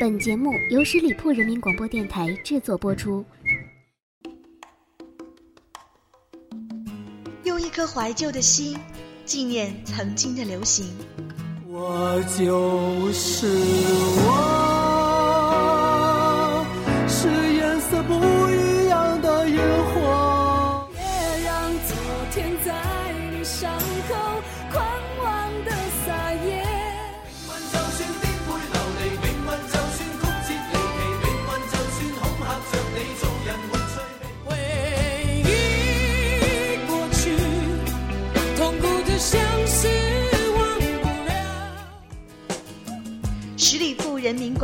本节目由十里铺人民广播电台制作播出。用一颗怀旧的心，纪念曾经的流行。我就是我，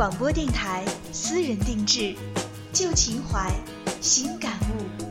广播电台私人定制，旧情怀，新感悟。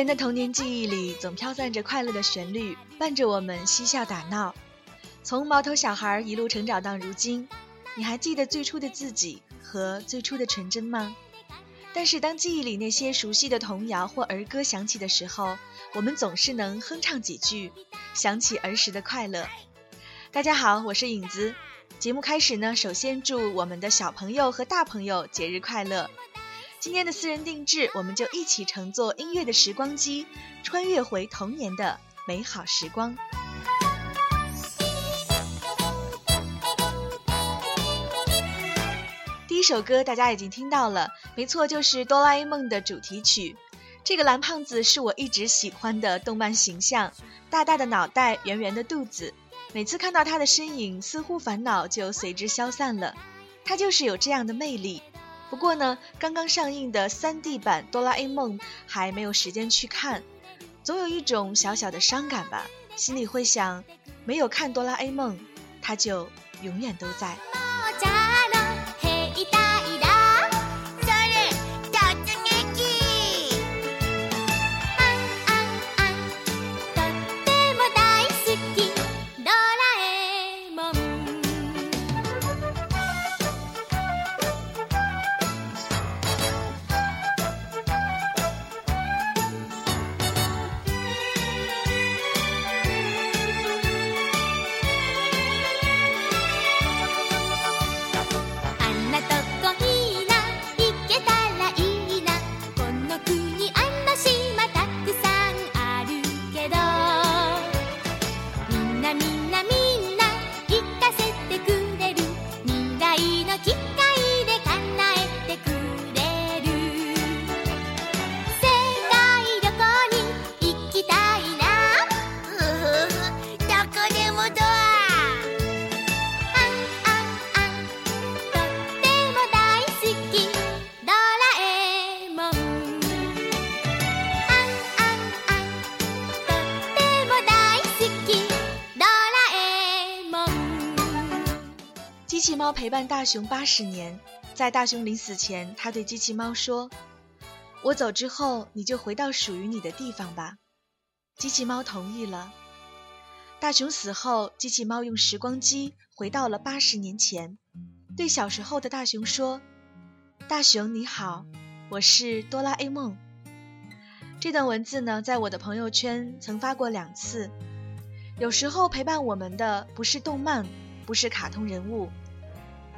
人的童年记忆里，总飘散着快乐的旋律，伴着我们嬉笑打闹。从毛头小孩一路成长到如今，你还记得最初的自己和最初的纯真吗？但是当记忆里那些熟悉的童谣或儿歌响起的时候，我们总是能哼唱几句，想起儿时的快乐。大家好，我是影子。节目开始呢，首先祝我们的小朋友和大朋友节日快乐。今天的私人定制，我们就一起乘坐音乐的时光机，穿越回童年的美好时光。第一首歌大家已经听到了，没错，就是《哆啦 A 梦》的主题曲。这个蓝胖子是我一直喜欢的动漫形象，大大的脑袋，圆圆的肚子。每次看到他的身影，似乎烦恼就随之消散了。他就是有这样的魅力。不过呢，刚刚上映的 3D 版《哆啦 A 梦》还没有时间去看，总有一种小小的伤感吧，心里会想，没有看哆啦 A 梦，它就永远都在。陪伴大雄八十年，在大雄临死前，他对机器猫说：“我走之后，你就回到属于你的地方吧。”机器猫同意了。大雄死后，机器猫用时光机回到了八十年前，对小时候的大雄说：“大雄你好，我是哆啦 A 梦。”这段文字呢，在我的朋友圈曾发过两次。有时候陪伴我们的不是动漫，不是卡通人物，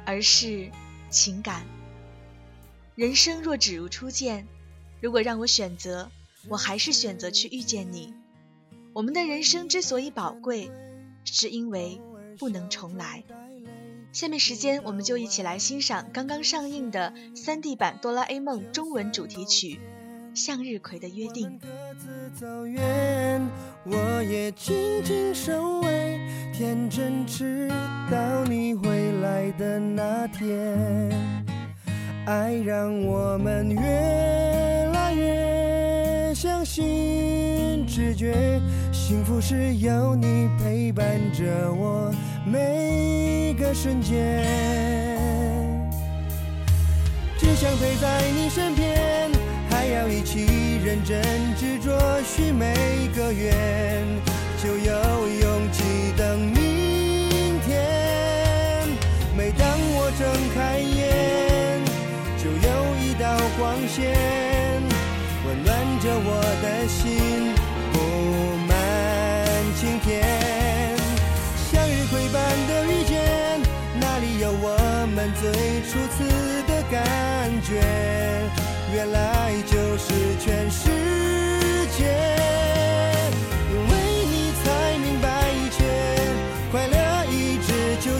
而是情感。人生若只如初见，如果让我选择，我还是选择去遇见你。我们的人生之所以宝贵，是因为不能重来。下面时间，我们就一起来欣赏刚刚上映的 3D 版《哆啦 A 梦》中文主题曲《向日葵的约定》。各自走远，我也静静守卫，天真直到你回来的那天。爱让我们越来越相信直觉，幸福是有你陪伴着我，每个瞬间，只想陪在你身边，要一起认真执着许每个愿，就有勇气等明天。每当我睁开眼，就有一道光线，温暖着我的心，布满晴天。向日葵般的遇见，哪里有我们最初次的感觉？原来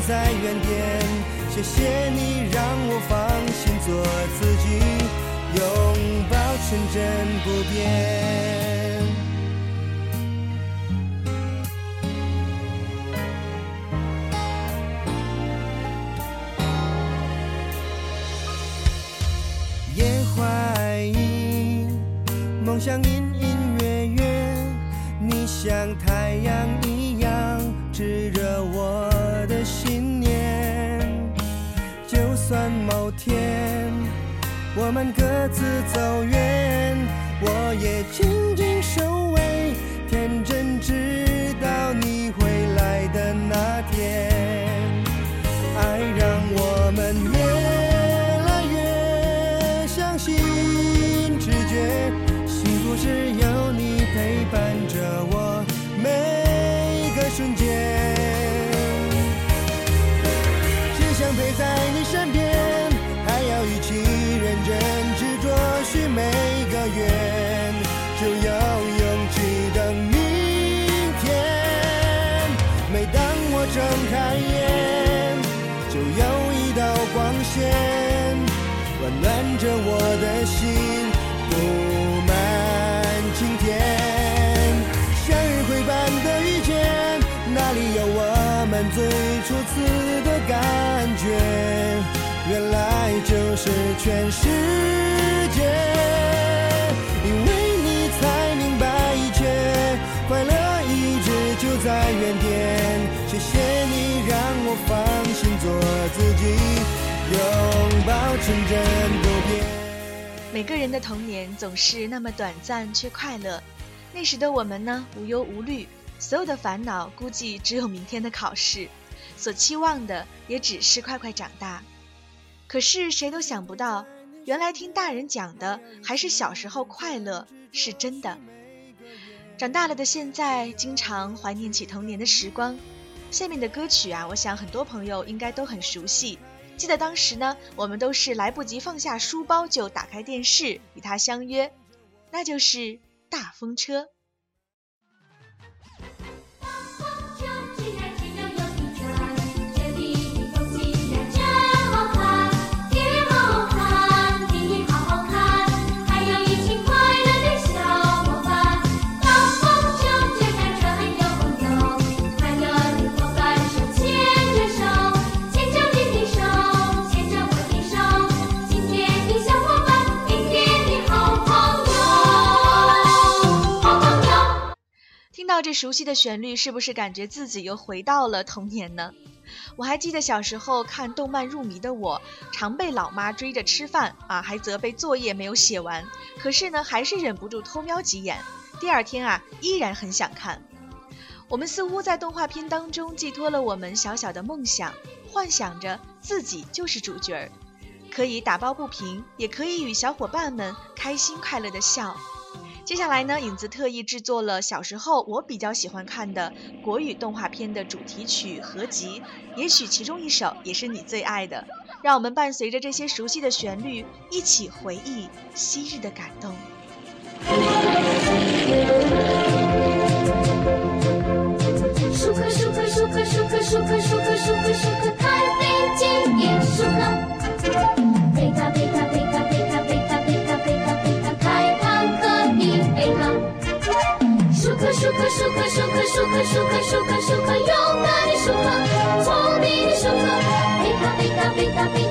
在原点。谢谢你让我放心做自己，拥抱纯真不变。也怀疑梦想隐隐约约，你像太阳一样炙热我们各自走远，我也静静守望，着我的心，布满晴天。向日葵般的遇见，哪里有我们最初次的感觉？原来就是全世界，因为你才明白一切，快乐一直就在原点。谢谢你让我放心做自己，拥抱纯真。每个人的童年总是那么短暂却快乐，那时的我们呢，无忧无虑，所有的烦恼估计只有明天的考试，所期望的也只是快快长大。可是谁都想不到，原来听大人讲的还是小时候快乐是真的。长大了的现在，经常怀念起童年的时光。下面的歌曲啊，我想很多朋友应该都很熟悉。记得当时呢，我们都是来不及放下书包就打开电视与他相约，那就是《大风》。车到这熟悉的旋律，是不是感觉自己又回到了童年呢？我还记得小时候看动漫入迷的我，常被老妈追着吃饭啊，还责备作业没有写完。可是呢，还是忍不住偷瞄几眼。第二天啊，依然很想看。我们似乎在动画片当中寄托了我们小小的梦想，幻想着自己就是主角儿，可以打抱不平，也可以与小伙伴们开心快乐的笑。接下来呢，影子特意制作了小时候我比较喜欢看的国语动画片的主题曲合集，也许其中一首也是你最爱的。让我们伴随着这些熟悉的旋律，一起回忆昔日的感动。舒克舒克舒克舒克舒克舒克舒克舒克开飞机也舒克，舒克舒克舒克舒克舒克舒克舒克勇敢的舒克聪明的舒克贝塔贝塔贝塔贝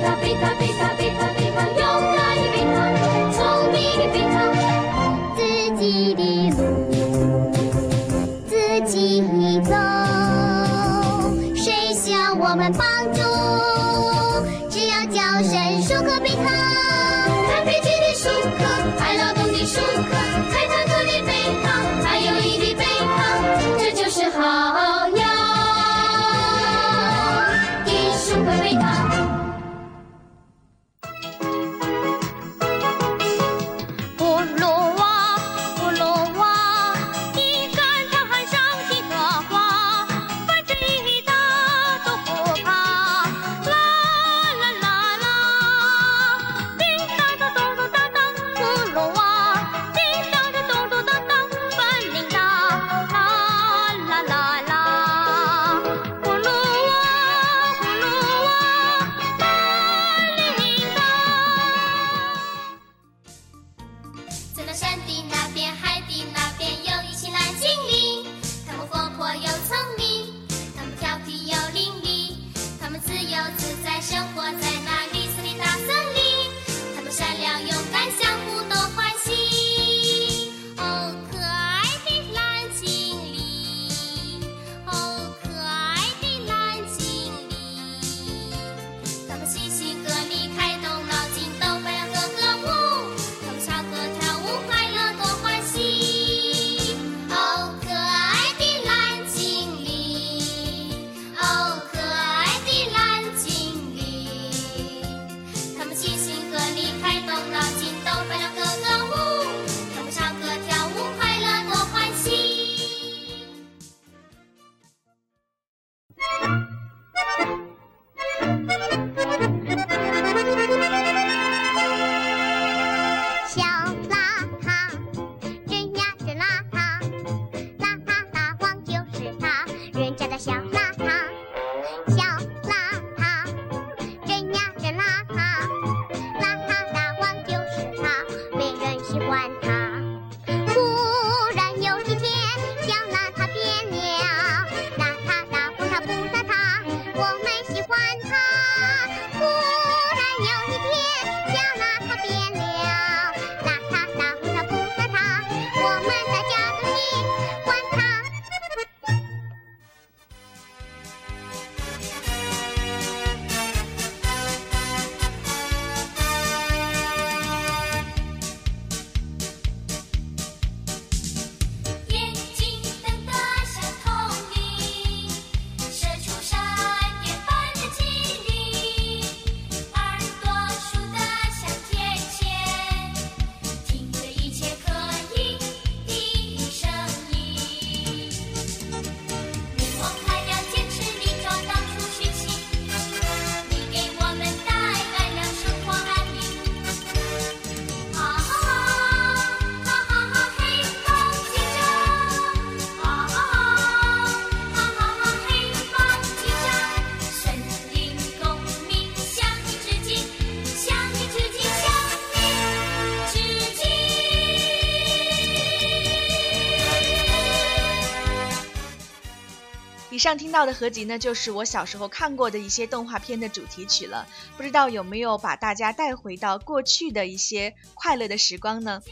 上听到的合集呢就是我小时候看过的一些动画片的主题曲了。不知道有没有把大家带回到过去的一些快乐的时光呢？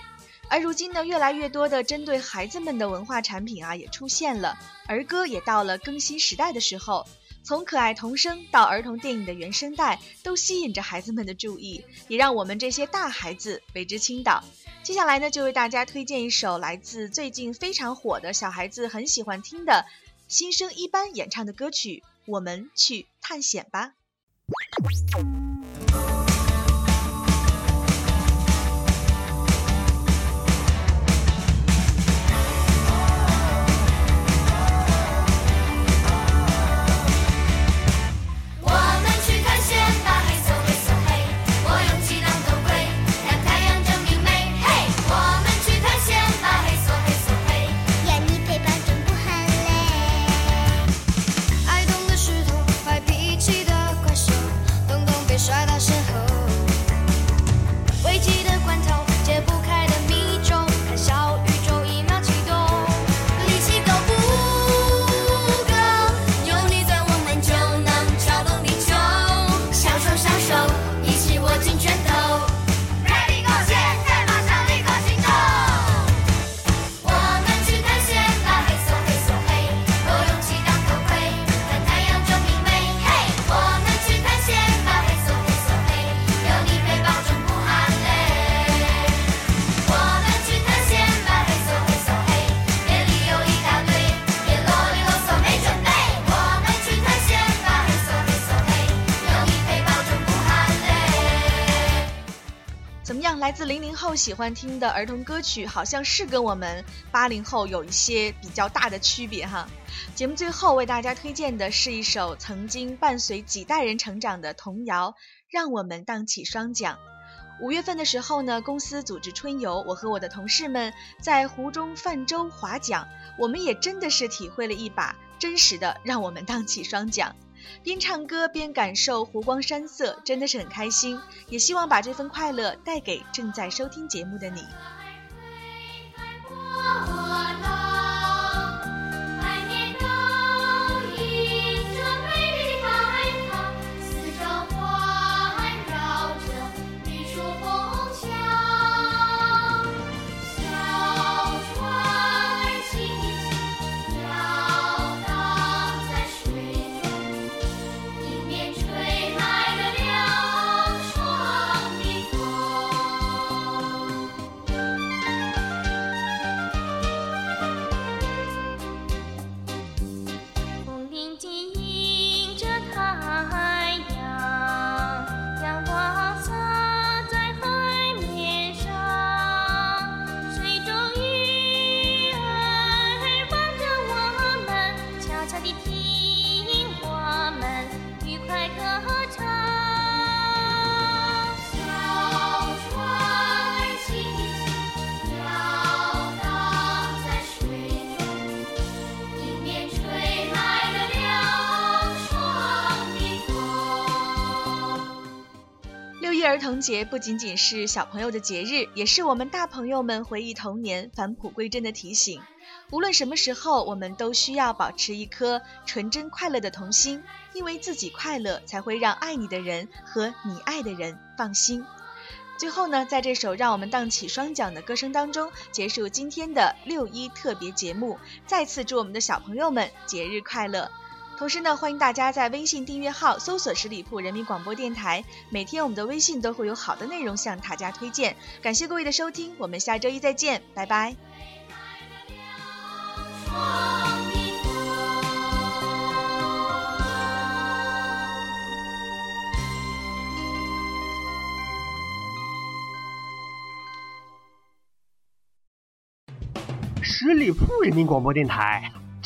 而如今呢越来越多的针对孩子们的文化产品啊也出现了。儿歌也到了更新时代的时候从可爱童声到儿童电影的原声带都吸引着孩子们的注意也让我们这些大孩子为之倾倒。接下来呢就为大家推荐一首来自最近非常火的小孩子很喜欢听的新生一班演唱的歌曲我们去探险吧。自零零后喜欢听的儿童歌曲，好像是跟我们八零后有一些比较大的区别哈。节目最后为大家推荐的是一首曾经伴随几代人成长的童谣，《让我们荡起双桨》。五月份的时候呢，公司组织春游，我和我的同事们在湖中泛舟划桨，我们也真的是体会了一把真实的让我们荡起双桨。边唱歌边感受湖光山色，真的是很开心。也希望把这份快乐带给正在收听节目的你。童节不仅仅是小朋友的节日，也是我们大朋友们回忆童年、返璞归真的提醒。无论什么时候，我们都需要保持一颗纯真快乐的童心，因为自己快乐，才会让爱你的人和你爱的人放心。最后呢，在这首让我们荡起双桨的歌声当中，结束今天的六一特别节目。再次祝我们的小朋友们节日快乐！同时呢，欢迎大家在微信订阅号搜索十里铺人民广播电台，每天我们的微信都会有好的内容向大家推荐。感谢各位的收听，我们下周一再见，拜拜。十里铺人民广播电台，